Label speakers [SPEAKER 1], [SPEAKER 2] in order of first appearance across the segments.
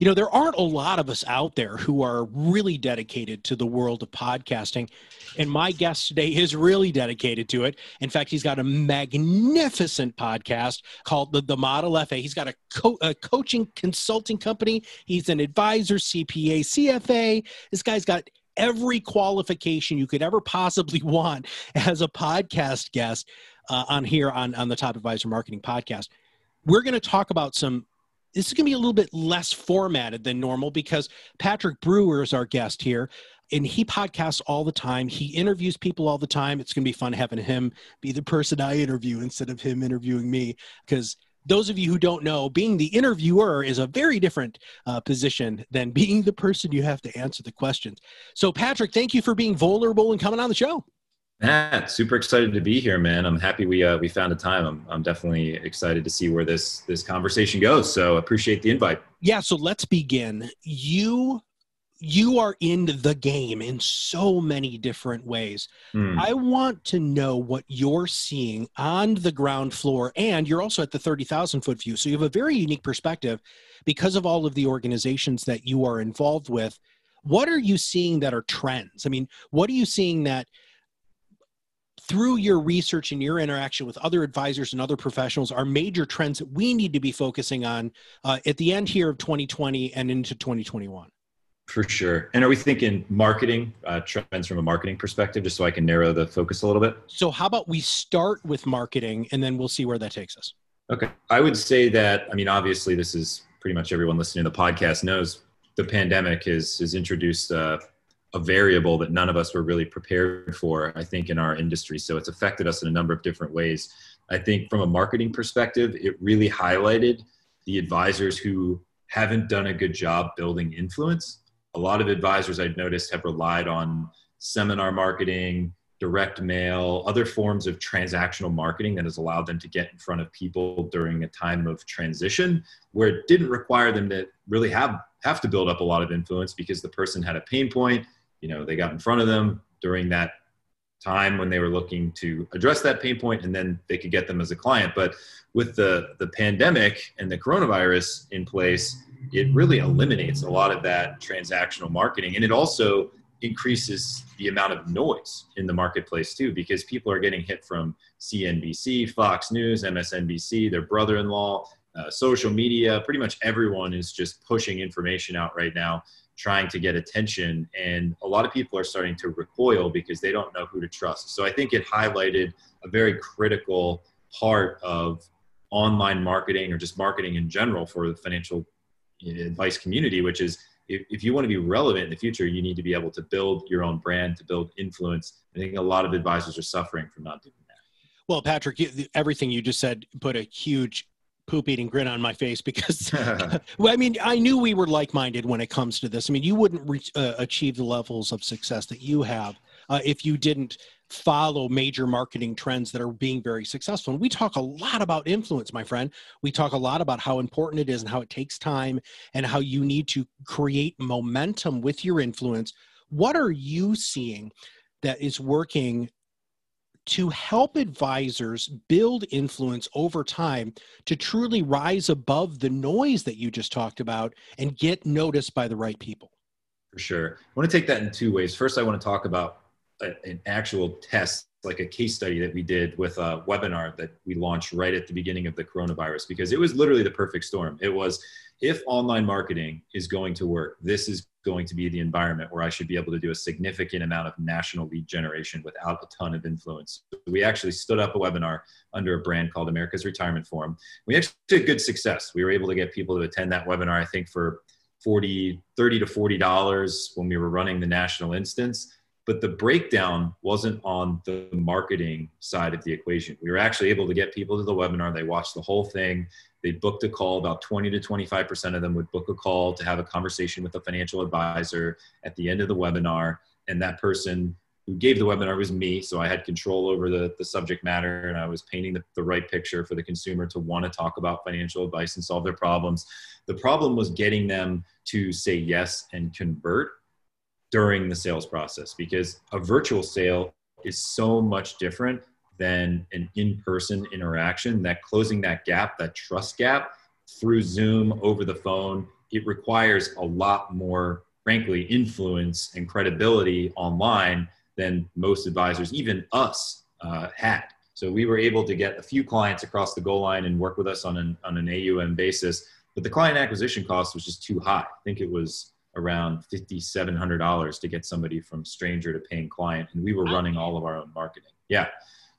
[SPEAKER 1] You know, there aren't a lot of us out there who are really dedicated to the world of podcasting. And my guest today is really dedicated to it. In fact, he's got a magnificent podcast called the, the Model FA. He's got a, co- a coaching consulting company, he's an advisor, CPA, CFA. This guy's got every qualification you could ever possibly want as a podcast guest uh, on here on, on the Top Advisor Marketing Podcast. We're going to talk about some this is going to be a little bit less formatted than normal because Patrick Brewer is our guest here and he podcasts all the time. He interviews people all the time. It's going to be fun having him be the person I interview instead of him interviewing me because those of you who don't know, being the interviewer is a very different uh, position than being the person you have to answer the questions. So, Patrick, thank you for being vulnerable and coming on the show.
[SPEAKER 2] Matt, super excited to be here, man. I'm happy we uh, we found a time. I'm I'm definitely excited to see where this this conversation goes. So appreciate the invite.
[SPEAKER 1] Yeah, so let's begin. You you are in the game in so many different ways. Mm. I want to know what you're seeing on the ground floor, and you're also at the 30,000 foot view. So you have a very unique perspective because of all of the organizations that you are involved with. What are you seeing that are trends? I mean, what are you seeing that through your research and your interaction with other advisors and other professionals are major trends that we need to be focusing on uh, at the end here of 2020 and into 2021
[SPEAKER 2] for sure. And are we thinking marketing uh, trends from a marketing perspective just so i can narrow the focus a little bit?
[SPEAKER 1] So how about we start with marketing and then we'll see where that takes us?
[SPEAKER 2] Okay. I would say that i mean obviously this is pretty much everyone listening to the podcast knows the pandemic has has introduced uh, a variable that none of us were really prepared for, I think, in our industry. So it's affected us in a number of different ways. I think from a marketing perspective, it really highlighted the advisors who haven't done a good job building influence. A lot of advisors I've noticed have relied on seminar marketing, direct mail, other forms of transactional marketing that has allowed them to get in front of people during a time of transition where it didn't require them to really have have to build up a lot of influence because the person had a pain point you know they got in front of them during that time when they were looking to address that pain point and then they could get them as a client. But with the the pandemic and the coronavirus in place it really eliminates a lot of that transactional marketing. And it also increases the amount of noise in the marketplace too because people are getting hit from cnbc fox news msnbc their brother-in-law uh, social media. Pretty much everyone is just pushing information out right now trying to get attention and a lot of people are starting to recoil because they don't know who to trust. So i think it highlighted a very critical part of online marketing or just marketing in general for the financial advice community which is if, if you want to be relevant in the future you need to be able to build your own brand to build influence. I think a lot of advisors are suffering from not doing that.
[SPEAKER 1] Well patrick everything you just said put a huge poop eating grin on my face because well, I mean, I knew we were like minded when it comes to this. I mean, you wouldn't reach, uh, achieve the levels of success that you have uh, if you didn't follow major marketing trends that are being very successful. And we talk a lot about influence, my friend. We talk a lot about how important it is and how it takes time and how you need to create momentum with your influence. What are you seeing that is working to help advisors build influence over time to truly rise above the noise that you just talked about and get noticed by the right people?
[SPEAKER 2] For sure. I want to take that in two ways. First, I want to talk about a, an actual test, like a case study that we did with a webinar that we launched right at the beginning of the coronavirus, because it was literally the perfect storm. It was if online marketing is going to work, this is going to be the environment where I should be able to do a significant amount of national lead generation without a ton of influence. We actually stood up a webinar under a brand called America's Retirement Forum. We actually did good success. We were able to get people to attend that webinar, I think, for 40, 30 to $40 when we were running the national instance. But the breakdown wasn't on the marketing side of the equation. We were actually able to get people to the webinar. They watched the whole thing. They booked a call. About 20 to 25% of them would book a call to have a conversation with a financial advisor at the end of the webinar. And that person who gave the webinar was me. So I had control over the, the subject matter and I was painting the, the right picture for the consumer to want to talk about financial advice and solve their problems. The problem was getting them to say yes and convert during the sales process because a virtual sale is so much different than an in-person interaction that closing that gap that trust gap through zoom over the phone it requires a lot more frankly influence and credibility online than most advisors even us uh, had. So we were able to get a few clients across the goal line and work with us on an, on an aum basis but the client acquisition cost was just too high. I think it was around $5,700 to get somebody from stranger to paying client. And we were running all of our own marketing. Yeah.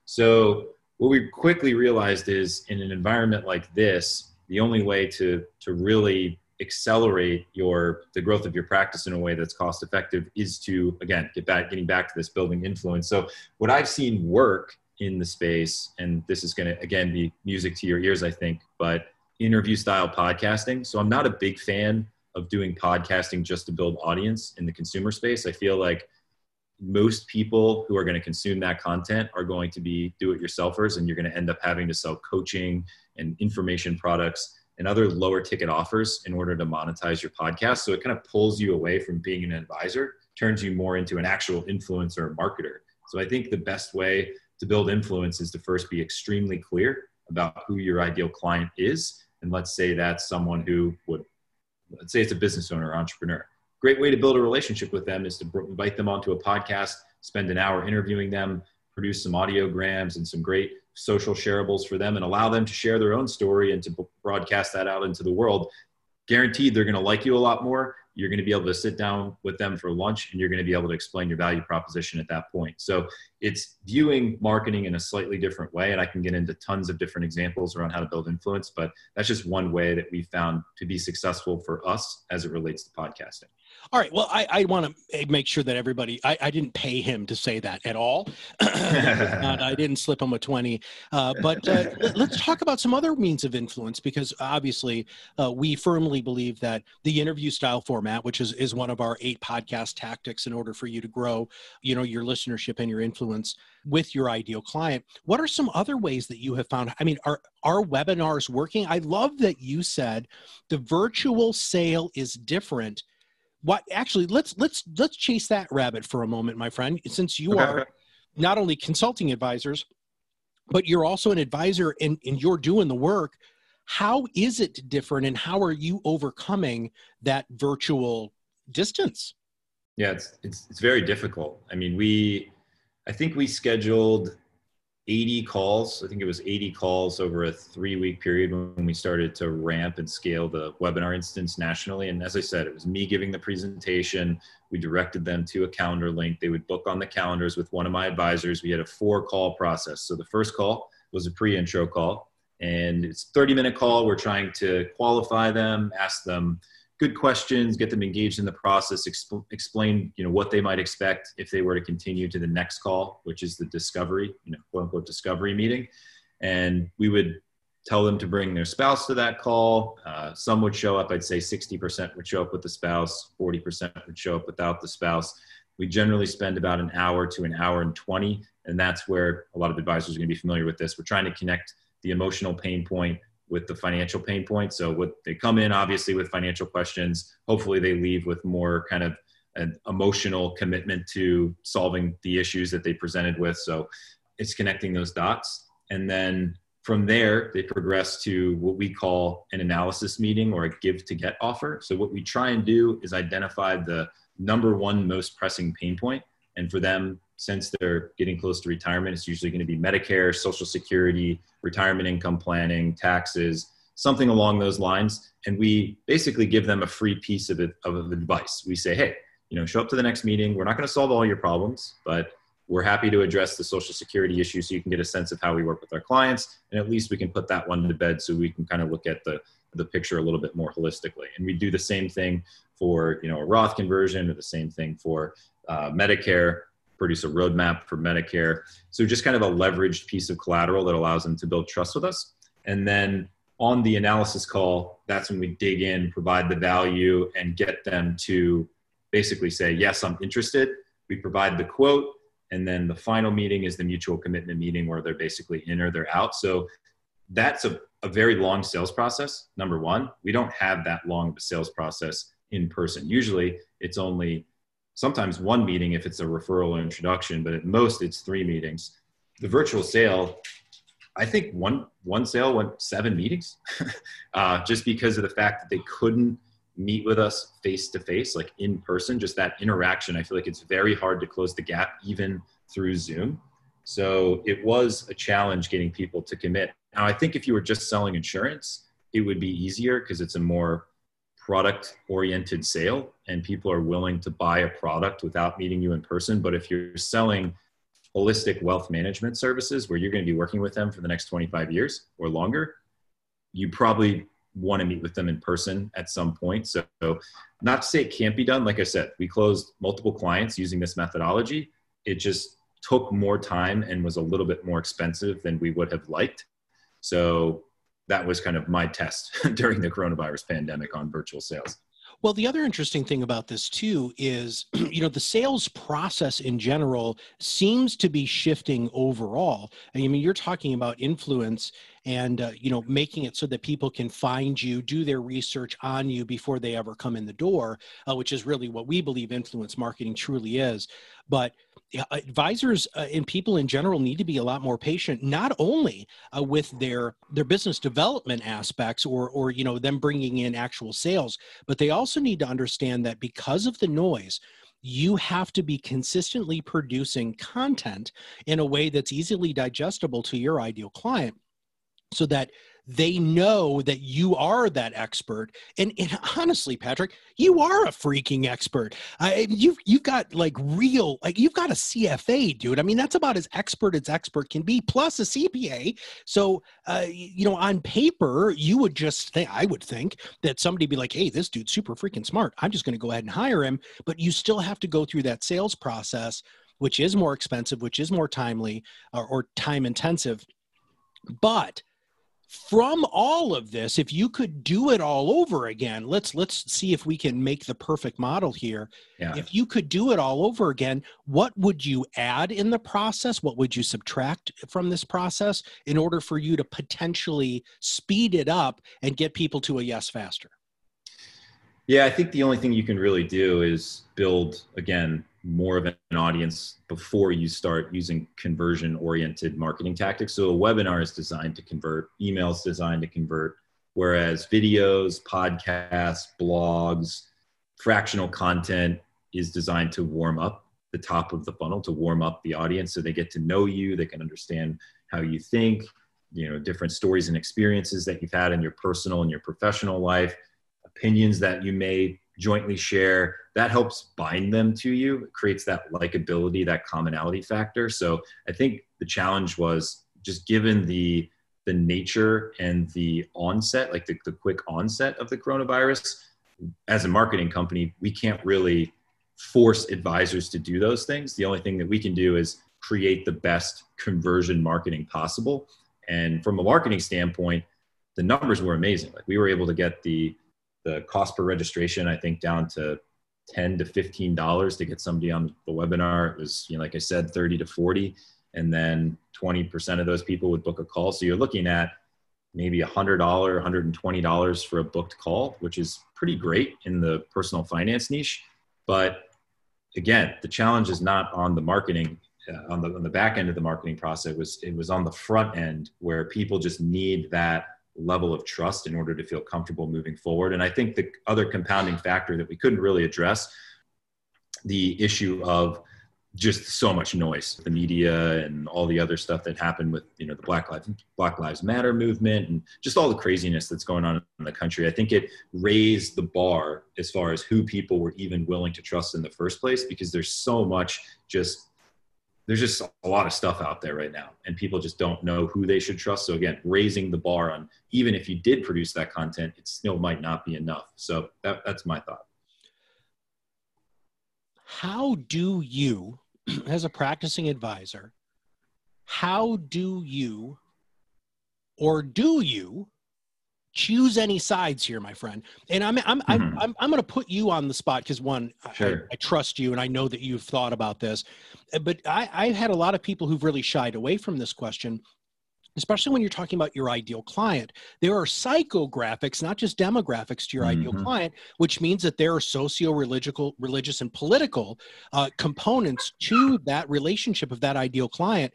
[SPEAKER 2] So what we quickly realized is in an environment like this, the only way to, to really accelerate your the growth of your practice in a way that's cost effective is to again get back getting back to this building influence so what i've seen work in the space and this is going to again be music to your ears i think but interview style podcasting so i'm not a big fan of doing podcasting just to build audience in the consumer space. I feel like most people who are going to consume that content are going to be do it yourselfers and you're going to end up having to sell coaching and information products and other lower ticket offers in order to monetize your podcast. So it kind of pulls you away from being an advisor, turns you more into an actual influencer or marketer. So I think the best way to build influence is to first be extremely clear about who your ideal client is. And let's say that's someone who would let's say it's a business owner or entrepreneur. Great way to build a relationship with them is to invite them onto a podcast, spend an hour interviewing them, produce some audiograms and some great social shareables for them, and allow them to share their own story and to broadcast that out into the world. Guaranteed, they're going to like you a lot more. You're going to be able to sit down with them for lunch and you're going to be able to explain your value proposition at that point. So it's viewing marketing in a slightly different way. And I can get into tons of different examples around how to build influence, but that's just one way that we found to be successful for us as it relates to podcasting.
[SPEAKER 1] All right. Well, I, I want to make sure that everybody, I, I didn't pay him to say that at all. I didn't slip him a 20. Uh, but uh, let's talk about some other means of influence because obviously uh, we firmly believe that the interview style format, which is, is one of our eight podcast tactics in order for you to grow, you know, your listenership and your influence with your ideal client. What are some other ways that you have found? I mean, are, are webinars working? I love that you said the virtual sale is different what actually let's let's let's chase that rabbit for a moment my friend since you are not only consulting advisors but you're also an advisor and, and you're doing the work. How is it different and how are you overcoming that virtual distance?
[SPEAKER 2] Yeah it's it's, it's very difficult. I mean we i think we scheduled 80 calls. I think it was 80 calls over a three week period when we started to ramp and scale the webinar instance nationally. And as I said, it was me giving the presentation. We directed them to a calendar link. They would book on the calendars with one of my advisors. We had a four call process. So the first call was a pre intro call, and it's 30 minute call. We're trying to qualify them, ask them good questions, get them engaged in the process, exp- explain you know what they might expect if they were to continue to the next call, which is the discovery, you know, quote unquote discovery meeting, and we would tell them to bring their spouse to that call. Uh, some would show up. I'd say 60% would show up with the spouse, 40% would show up without the spouse. We generally spend about an hour to an hour and 20, and that's where a lot of advisors are going to be familiar with this. We're trying to connect the emotional pain point with the financial pain points. So what they come in obviously with financial questions. Hopefully they leave with more kind of an emotional commitment to solving the issues that they presented with. So it's connecting those dots. And then from there, they progress to what we call an analysis meeting or a give to get offer. So what we try and do is identify the number one most pressing pain. And for them, since they're getting close to retirement, it's usually going to be Medicare, Social Security, retirement income planning, taxes, something along those lines. And we basically give them a free piece of, it, of advice. We say, hey, you know, show up to the next meeting. We're not going to solve all your problems, but we're happy to address the social security issue so you can get a sense of how we work with our clients. And at least we can put that one to bed so we can kind of look at the, the picture a little bit more holistically. And we do the same thing for, you know, a Roth conversion or the same thing for uh, Medicare produce a roadmap for Medicare. So just kind of a leveraged piece of collateral that allows them to build trust with us. And then on the analysis call, that's when we dig in, provide the value, and get them to basically say, Yes, I'm interested. We provide the quote. And then the final meeting is the mutual commitment meeting where they're basically in or they're out. So that's a, a very long sales process. Number one, we don't have that long of a sales process in person. Usually it's only sometimes one meeting if it's a referral or introduction, but at most it's three meetings. The virtual sale, I think one one sale went seven meetings, uh, just because of the fact that they couldn't meet with us face to face, like in person. Just that interaction, I feel like it's very hard to close the gap even through Zoom. So it was a challenge getting people to commit. Now, I think if you were just selling insurance, it would be easier because it's a more product oriented sale and people are willing to buy a product without meeting you in person. But if you're selling holistic wealth management services where you're going to be working with them for the next 25 years or longer, you probably want to meet with them in person at some point. So, not to say it can't be done. Like I said, we closed multiple clients using this methodology. It just took more time and was a little bit more expensive than we would have liked. So, that was kind of my test during the coronavirus pandemic on virtual sales.
[SPEAKER 1] Well, the other interesting thing about this too is, you know, the sales process in general seems to be shifting overall. I mean, you're talking about influence and uh, you know making it so that people can find you do their research on you before they ever come in the door uh, which is really what we believe influence marketing truly is. But advisors uh, and people in general need to be a lot more patient not only uh, with their their business development aspects or or you know them bringing in actual sales but they also need to understand that because of the noise you have to be consistently producing content in a way that's easily digestible to your ideal client so that they know that you are that expert. And, and honestly patrick you are a freaking expert. I, you've you've got like real like you've got a cfa dude. I mean that's about as expert as expert can be plus a cpa so uh, you know on paper you would just think i would think that somebody be like hey this dude's super freaking smart. I'm just going to go ahead and hire him. But you still have to go through that sales process which is more expensive which is more timely or, or time intensive. But from all of this if you could do it all over again let's let's see if we can make the perfect model here. Yeah. if you could do it all over again what would you add in the process? What would you subtract from this process in order for you to potentially speed it up and get people to a yes faster?
[SPEAKER 2] Yeah i think the only thing you can really do is build again more of an audience before you start using conversion oriented marketing tactics. So a webinar is designed to convert, emails designed to convert, whereas videos, podcasts, blogs, fractional content is designed to warm up the top of the funnel to warm up the audience so they get to know you, they can understand how you think, you know, different stories and experiences that you've had in your personal and your professional life, opinions that you may jointly share that helps bind them to you it creates that likability that commonality factor. So i think the challenge was just given the the nature and the onset like the, the quick onset of the coronavirus as a marketing company we can't really force advisors to do those things. The only thing that we can do is create the best conversion marketing possible. And from a marketing standpoint the numbers were amazing. Like we were able to get the the cost per registration, I think, down to 10 to 15 dollars to get somebody on the webinar. It was, you know, like I said, 30 to 40, and then 20% of those people would book a call. So you're looking at maybe a hundred dollar, 120 dollars for a booked call, which is pretty great in the personal finance niche. But again, the challenge is not on the marketing. Uh, on the on the back end of the marketing process, it was it was on the front end where people just need that level of trust in order to feel comfortable moving forward. And I think the other compounding factor that we couldn't really address the issue of just so much noise, the media and all the other stuff that happened with you know the Black Lives Black Lives Matter movement and just all the craziness that's going on in the country. I think it raised the bar as far as who people were even willing to trust in the first place because there's so much just there's just a lot of stuff out there right now and people just don't know who they should trust. So again raising the bar on even if you did produce that content it still might not be enough. So that, that's my thought.
[SPEAKER 1] How do you as a practicing advisor, how do you or do you choose any sides here, my friend? And I'm I'm mm-hmm. I'm, I'm, I'm going to put you on the spot because one, sure. I, I, trust you and I know that you've thought about this, but I, I've had a lot of people who've really shied away from this question especially when you're talking about your ideal client. There are psychographics, not just demographics to your mm-hmm. ideal client, which means that there are socio-religious, religious, and political uh, components to that relationship of that ideal client.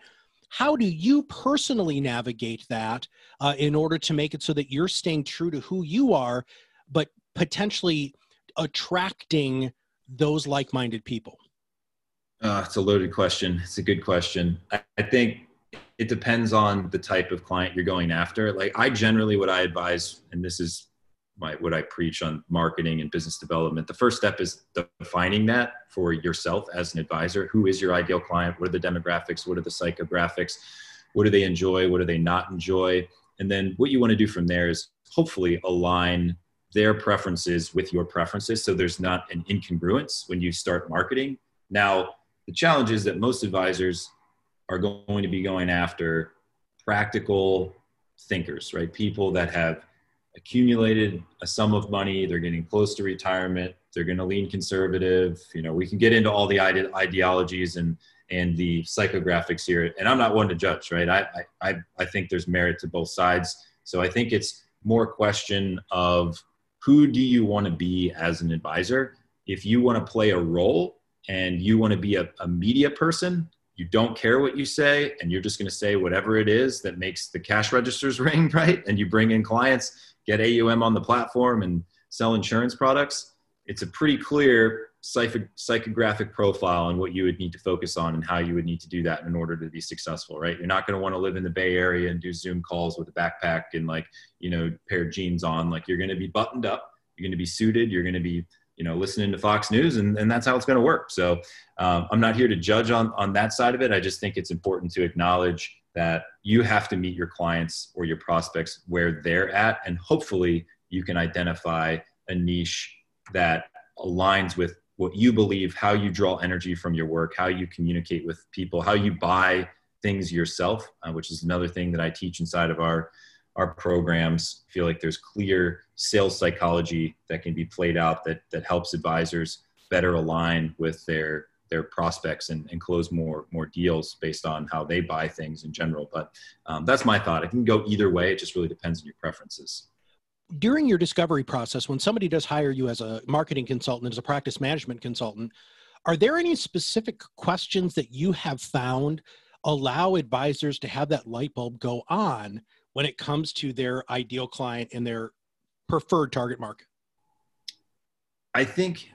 [SPEAKER 1] How do you personally navigate that uh, in order to make it so that you're staying true to who you are, but potentially attracting those like-minded people?
[SPEAKER 2] Uh, it's a loaded question. It's a good question. I, I think it depends on the type of client you're going after. Like I generally, what I advise, and this is my what I preach on marketing and business development. The first step is defining that for yourself as an advisor. Who is your ideal client? What are the demographics? What are the psychographics? What do they enjoy? What do they not enjoy? And then what you want to do from there is hopefully align their preferences with your preferences so there's not an incongruence when you start marketing. Now, the challenge is that most advisors are going to be going after practical thinkers, right? People that have accumulated a sum of money, they're getting close to retirement, they're going to lean conservative. You know, we can get into all the ide- ideologies and and the psychographics here, and I'm not one to judge, right? I I I think there's merit to both sides, so I think it's more question of who do you want to be as an advisor. If you want to play a role and you want to be a, a media person, you don't care what you say and you're just going to say whatever it is that makes the cash registers ring right and you bring in clients get aum on the platform and sell insurance products it's a pretty clear psychographic profile on what you would need to focus on and how you would need to do that in order to be successful right? You're not going to want to live in the bay area and do zoom calls with a backpack and like you know pair of jeans on. Like you're going to be buttoned up you're going to be suited you're going to be you know listening to fox news and, and that's how it's going to work. So um, i'm not here to judge on on that side of it. I just think it's important to acknowledge that you have to meet your clients or your prospects where they're at and hopefully you can identify a niche that aligns with what you believe how you draw energy from your work how you communicate with people how you buy things yourself uh, which is another thing that i teach inside of our our programs. Feel like there's clear sales psychology that can be played out that that helps advisors better align with their their prospects and, and close more more deals based on how they buy things in general. But um, that's my thought. It can go either way. It just really depends on your preferences.
[SPEAKER 1] During your discovery process when somebody does hire you as a marketing consultant as a practice management consultant are there any specific questions that you have found allow advisors to have that light bulb go on when it comes to their ideal client and their preferred target market?
[SPEAKER 2] I think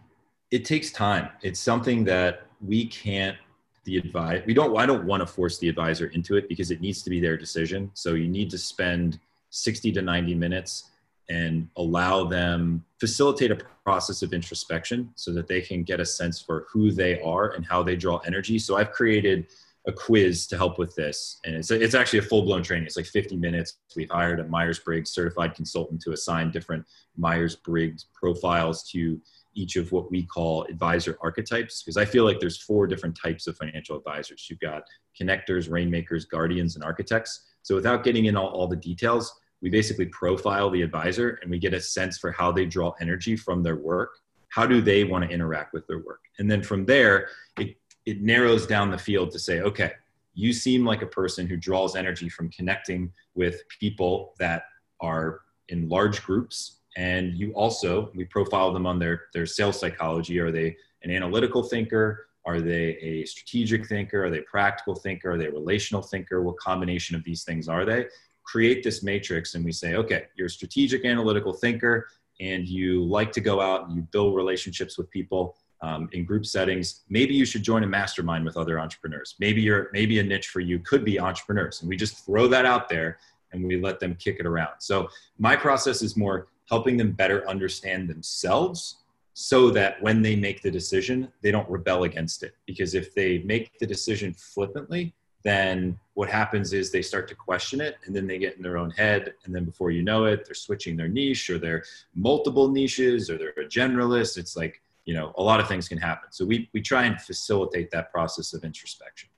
[SPEAKER 2] it takes time. It's something that we can't the advise we don't I don't want to force the advisor into it because it needs to be their decision. So you need to spend 60 to 90 minutes and allow them facilitate a process of introspection so that they can get a sense for who they are and how they draw energy. So I've created a quiz to help with this. And it's, it's actually a full blown training. It's like 50 minutes. We've hired a Myers Briggs certified consultant to assign different Myers Briggs profiles to each of what we call advisor archetypes. Because I feel like there's four different types of financial advisors. You've got connectors, rainmakers, guardians, and architects. So without getting in all, all the details, we basically profile the advisor and we get a sense for how they draw energy from their work. How do they want to interact with their work? And then from there, it it narrows down the field to say, okay, you seem like a person who draws energy from connecting with people that are in large groups. And you also, we profile them on their, their sales psychology. Are they an analytical thinker? Are they a strategic thinker? Are they practical thinker? Are they relational thinker? What combination of these things are they? Create this matrix and we say, okay, you're a strategic analytical thinker and you like to go out and you build relationships with people um, in group settings maybe you should join a mastermind with other entrepreneurs maybe you're maybe a niche for you could be entrepreneurs and we just throw that out there and we let them kick it around so my process is more helping them better understand themselves so that when they make the decision they don't rebel against it. Because if they make the decision flippantly then what happens is they start to question it and then they get in their own head and then before you know it they're switching their niche or they're multiple niches or they're a generalist. It's like you know a lot of things can happen. So we we try and facilitate that process of introspection.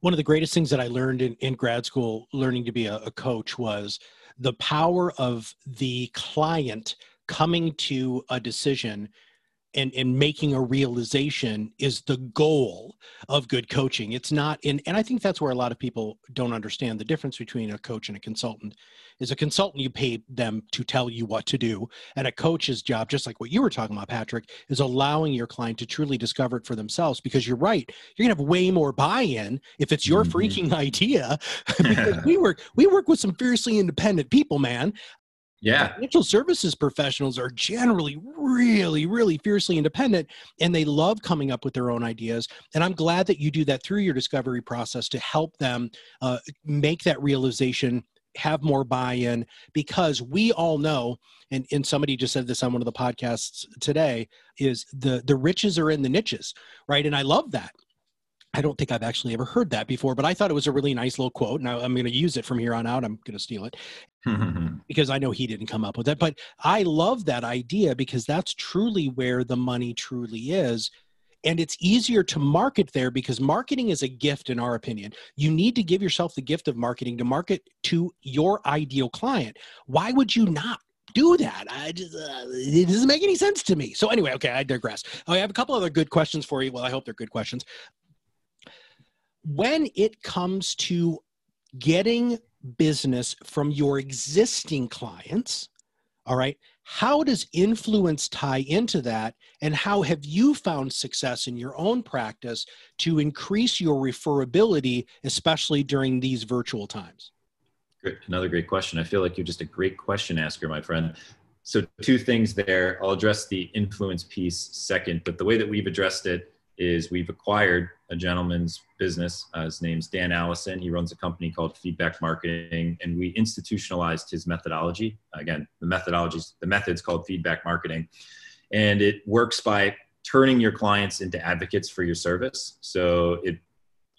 [SPEAKER 1] One of the greatest things that i learned in, in grad school learning to be a, a coach was the power of the client coming to a decision and, and making a realization is the goal of good coaching. It's not in, and I think that's where a lot of people don't understand the difference between a coach and a consultant. Is a consultant you pay them to tell you what to do, and a coach's job, just like what you were talking about, Patrick, is allowing your client to truly discover it for themselves. Because you're right, you're gonna have way more buy-in if it's your mm-hmm. freaking idea. because we work we work with some fiercely independent people, man.
[SPEAKER 2] Yeah.
[SPEAKER 1] Financial services professionals are generally really, really fiercely independent and they love coming up with their own ideas. And I'm glad that you do that through your discovery process to help them uh, make that realization have more buy-in because we all know and, and somebody just said this on one of the podcasts today is the the riches are in the niches right and i love that I don't think I've actually ever heard that before, but I thought it was a really nice little quote. Now I'm going to use it from here on out. I'm going to steal it because I know he didn't come up with it. But I love that idea because that's truly where the money truly is. And it's easier to market there because marketing is a gift, in our opinion. You need to give yourself the gift of marketing to market to your ideal client. Why would you not do that. I just uh, it doesn't make any sense to me. So anyway, okay, I digress. I have a couple other good questions for you. Well, I hope they're good questions when it comes to getting business from your existing clients, all right, how does influence tie into that? And how have you found success in your own practice to increase your referability, especially during these virtual times?
[SPEAKER 2] Great. Another great question. I feel like you're just a great question asker, my friend. So, two things there. I'll address the influence piece second, but the way that we've addressed it is we've acquired a gentleman's business. Uh, his name's Dan Allison. He runs a company called Feedback Marketing, and we institutionalized his methodology. Again, the methodologies, the method's called feedback marketing, and it works by turning your clients into advocates for your service. So it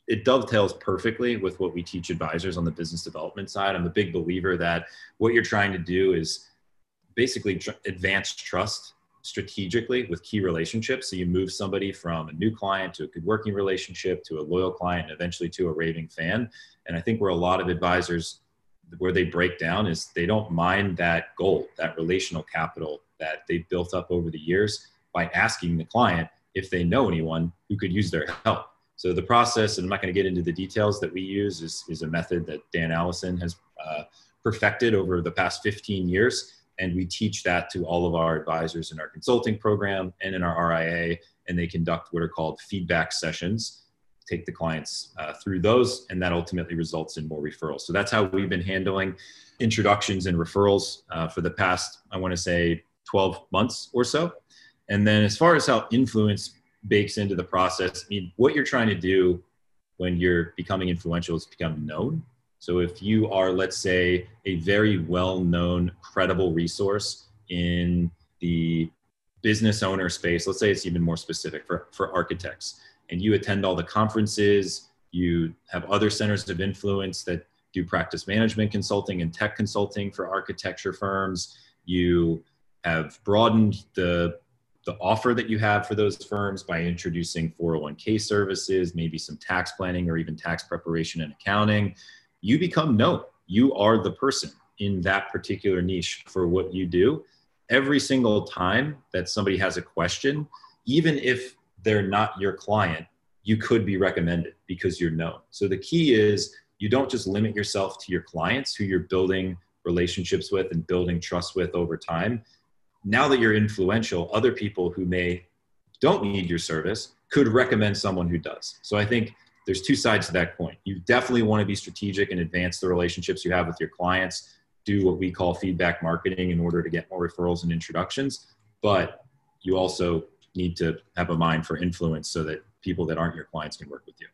[SPEAKER 2] it dovetails perfectly with what we teach advisors on the business development side. I'm a big believer that what you're trying to do is basically tr- advance trust strategically with key relationships. So you move somebody from a new client to a good working relationship to a loyal client and eventually to a raving fan. And I think where a lot of advisors where they break down is they don't mind that goal, that relational capital that they've built up over the years by asking the client if they know anyone who could use their help. So the process, and I'm not going to get into the details that we use, is, is a method that Dan Allison has uh, perfected over the past 15 years and we teach that to all of our advisors in our consulting program and in our RIA, and they conduct what are called feedback sessions, take the clients uh, through those, and that ultimately results in more referrals. So that's how we've been handling introductions and referrals uh, for the past, I want to say, 12 months or so. And then as far as how influence bakes into the process, I mean, what you're trying to do when you're becoming influential is become known so if you are, let's say, a very well known, credible resource in the business owner space, let's say it's even more specific for, for architects, and you attend all the conferences, you have other centers of influence that do practice management consulting and tech consulting for architecture firms, you have broadened the the offer that you have for those firms by introducing 401k services, maybe some tax planning or even tax preparation and accounting you become known. You are the person in that particular niche for what you do. Every single time that somebody has a question, even if they're not your client, you could be recommended because you're known. So the key is you don't just limit yourself to your clients who you're building relationships with and building trust with over time. Now that you're influential, other people who may don't need your service could recommend someone who does. So I think there's two sides to that coin. You definitely want to be strategic and advance the relationships you have with your clients. Do what we call feedback marketing in order to get more referrals and introductions. But you also need to have a mind for influence so that people that aren't your clients can work with you.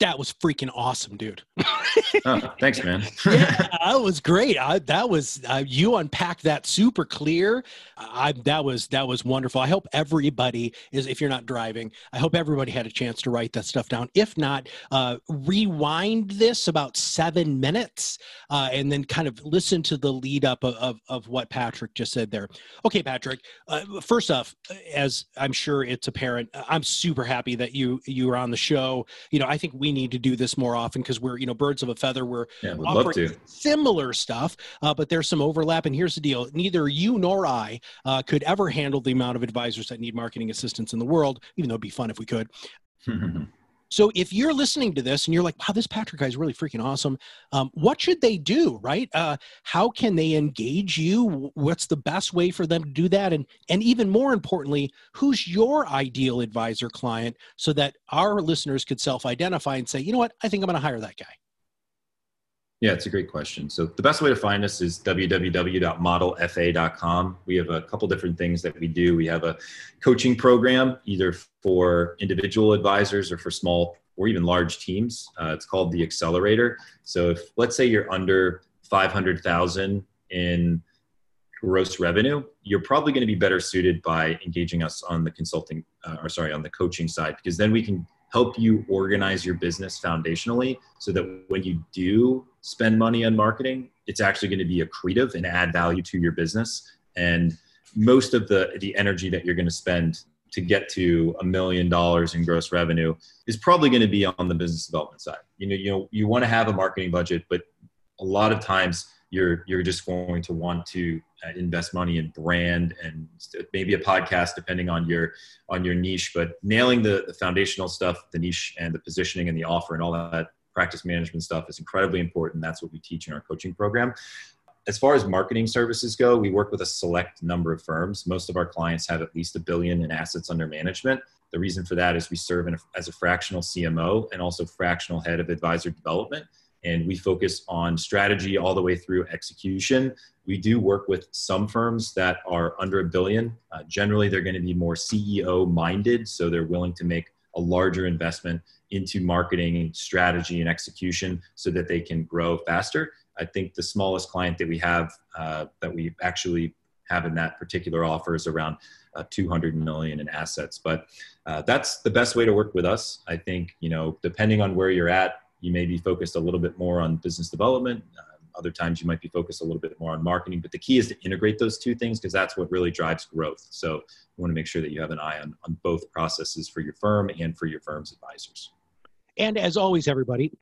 [SPEAKER 1] That was freaking awesome, dude.
[SPEAKER 2] oh, thanks, man.
[SPEAKER 1] yeah, that was great. I, that was uh, you unpacked that super clear. I that was that was wonderful. I hope everybody is. If you're not driving, I hope everybody had a chance to write that stuff down. If not, uh, rewind this about seven minutes uh, and then kind of listen to the lead up of, of, of what Patrick just said there. Okay, Patrick. Uh, first off, as I'm sure it's apparent, I'm super happy that you you are on the show. You know, I think we need to do this more often because we're you know birds of a feather. We're
[SPEAKER 2] yeah, offering
[SPEAKER 1] similar stuff, uh, but there's some overlap. And here's the deal: neither you nor I uh, could ever handle the amount of advisors that need marketing assistance in the world. Even though it'd be fun if we could. So if you're listening to this and you're like, wow, this Patrick guy is really freaking awesome, um, what should they do, right? Uh, how can they engage you? What's the best way for them to do that? And and even more importantly, who's your ideal advisor client so that our listeners could self-identify and say, you know what, I think I'm going to hire that guy.
[SPEAKER 2] Yeah, it's a great question. So the best way to find us is www.modelfa.com. We have a couple different things that we do. We have a coaching program either for individual advisors or for small or even large teams. Uh, it's called the Accelerator. So if let's say you're under 500,000 in gross revenue, you're probably going to be better suited by engaging us on the consulting uh, or sorry, on the coaching side because then we can help you organize your business foundationally so that when you do spend money on marketing, it's actually going to be accretive and add value to your business. And most of the the energy that you're going to spend to get to a million dollars in gross revenue is probably going to be on the business development side. You know, you know, you want to have a marketing budget, but a lot of times you're you're just going to want to uh, invest money in brand and maybe a podcast depending on your on your niche but nailing the, the foundational stuff the niche and the positioning and the offer and all that practice management stuff is incredibly important. That's what we teach in our coaching program. As far as marketing services go, we work with a select number of firms. Most of our clients have at least a billion in assets under management. The reason for that is we serve a, as a fractional CMO and also fractional head of advisor development. And we focus on strategy all the way through execution. We do work with some firms that are under a billion. Uh, generally, they're going to be more CEO minded, so they're willing to make a larger investment into marketing strategy and execution so that they can grow faster. I think the smallest client that we have uh, that we actually have in that particular offer is around uh, 200 million in assets. But uh, that's the best way to work with us. I think you know, depending on where you're at, you may be focused a little bit more on business development. Uh, other times you might be focused a little bit more on marketing, but the key is to integrate those two things because that's what really drives growth. So you want to make sure that you have an eye on, on both processes for your firm and for your firm's advisors.
[SPEAKER 1] And as always, everybody,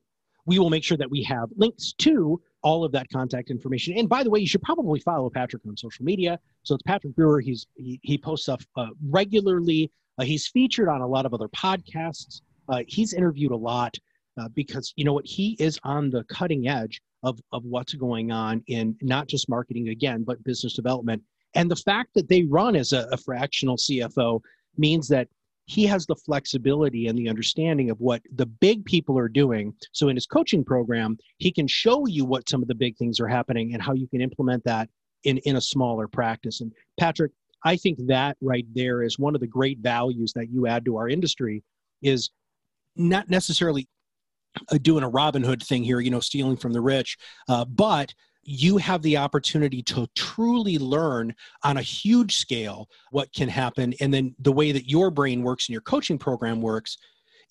[SPEAKER 1] we will make sure that we have links to all of that contact information. And by the way, you should probably follow Patrick on social media. So it's Patrick Brewer. He's he, he posts stuff uh, regularly. Uh, he's featured on a lot of other podcasts. Uh, he's interviewed a lot uh, because you know what he is on the cutting edge of of what's going on in not just marketing again, but business development. And the fact that they run as a, a fractional CFO means that he has the flexibility and the understanding of what the big people are doing. So in his coaching program, he can show you what some of the big things are happening and how you can implement that in, in a smaller practice. And Patrick, I think that right there is one of the great values that you add to our industry is not necessarily doing a Robin Hood thing here, you know, stealing from the rich, uh, but you have the opportunity to truly learn on a huge scale what can happen. And then the way that your brain works and your coaching program works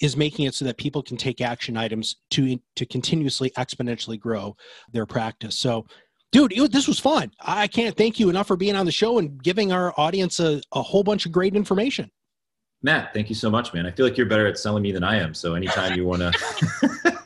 [SPEAKER 1] is making it so that people can take action items to to continuously exponentially grow their practice. So dude this was fun i can't thank you enough for being on the show and giving our audience a, a whole bunch of great information
[SPEAKER 2] matt thank you so much man i feel like you're better at selling me than i am so anytime you want to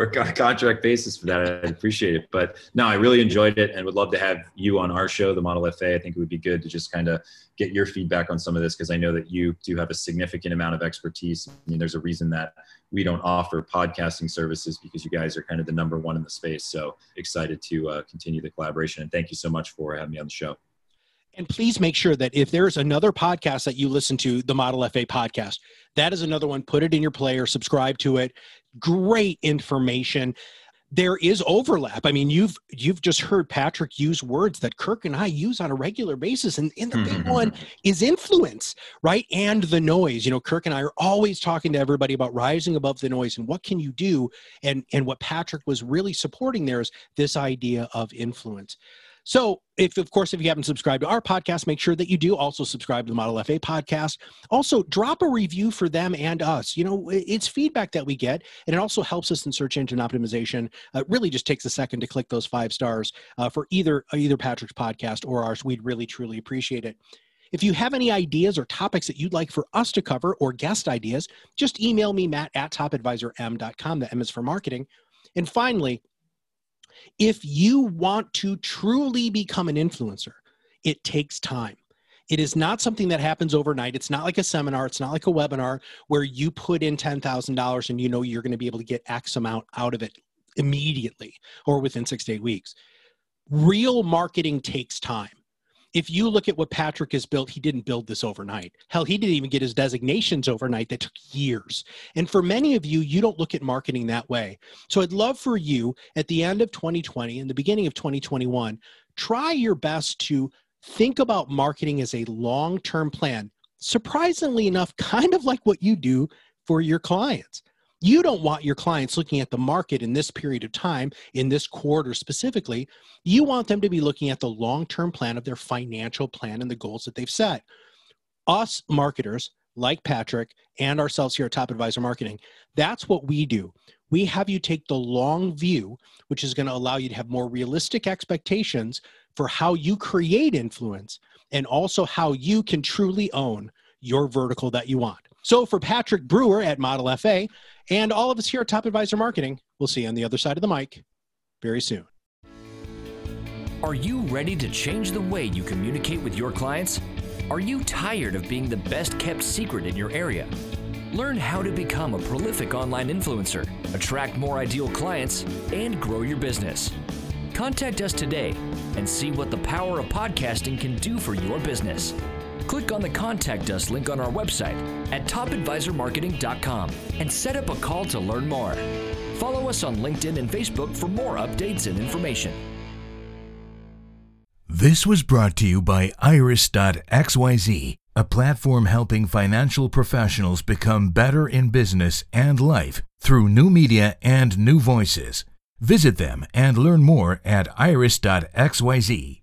[SPEAKER 2] work on a contract basis for that. I'd appreciate it. But no, I really enjoyed it and would love to have you on our show, the Model FA. I think it would be good to just kind of get your feedback on some of this because I know that you do have a significant amount of expertise. I mean, there's a reason that we don't offer podcasting services because you guys are kind of the number one in the space. So excited to uh, continue the collaboration. And thank you so much for having me on the show.
[SPEAKER 1] And please make sure that if there's another podcast that you listen to, the Model FA podcast, that is another one. Put it in your player, subscribe to it. Great information. there is overlap. I mean, you've you've just heard Patrick use words that Kirk and I use on a regular basis, and, and the big mm-hmm. one is influence, right? And the noise. You know, Kirk and I are always talking to everybody about rising above the noise and what can you do. And and what Patrick was really supporting there is this idea of influence. So, if of course, if you haven't subscribed to our podcast, make sure that you do also subscribe to the Model FA podcast. Also, drop a review for them and us. You know, it's feedback that we get, and it also helps us in search engine optimization. Uh, really just takes a second to click those five stars uh, for either either Patrick's podcast or ours. We'd really truly appreciate it. If you have any ideas or topics that you'd like for us to cover or guest ideas, just email me, Matt at topadvisorm.com. The M is for marketing. And finally, if you want to truly become an influencer, it takes time. It is not something that happens overnight. It's not like a seminar. It's not like a webinar where you put in $10,000 and you know you're going to be able to get X amount out of it immediately or within six to eight weeks. Real marketing takes time if you look at what Patrick has built, he didn't build this overnight. Hell, he didn't even get his designations overnight. That took years. And for many of you, you don't look at marketing that way. So I'd love for you at the end of 2020 and the beginning of 2021, try your best to think about marketing as a long term plan. Surprisingly enough, kind of like what you do for your clients. You don't want your clients looking at the market in this period of time, in this quarter specifically. You want them to be looking at the long term plan of their financial plan and the goals that they've set. Us marketers, like Patrick and ourselves here at Top Advisor Marketing, that's what we do. We have you take the long view, which is going to allow you to have more realistic expectations for how you create influence and also how you can truly own your vertical that you want. So for Patrick Brewer at Model FA and all of us here at Top Advisor Marketing, we'll see you on the other side of the mic very soon.
[SPEAKER 3] Are you ready to change the way you communicate with your clients? Are you tired of being the best kept secret in your area? Learn how to become a prolific online influencer, attract more ideal clients, and grow your business. Contact us today and see what the power of podcasting can do for your business click on the Contact Us link on our website at topadvisormarketing.com and set up a call to learn more. Follow us on LinkedIn and Facebook for more updates and information.
[SPEAKER 4] This was brought to you by Iris.xyz, a platform helping financial professionals become better in business and life through new media and new voices. Visit them and learn more at iris.xyz.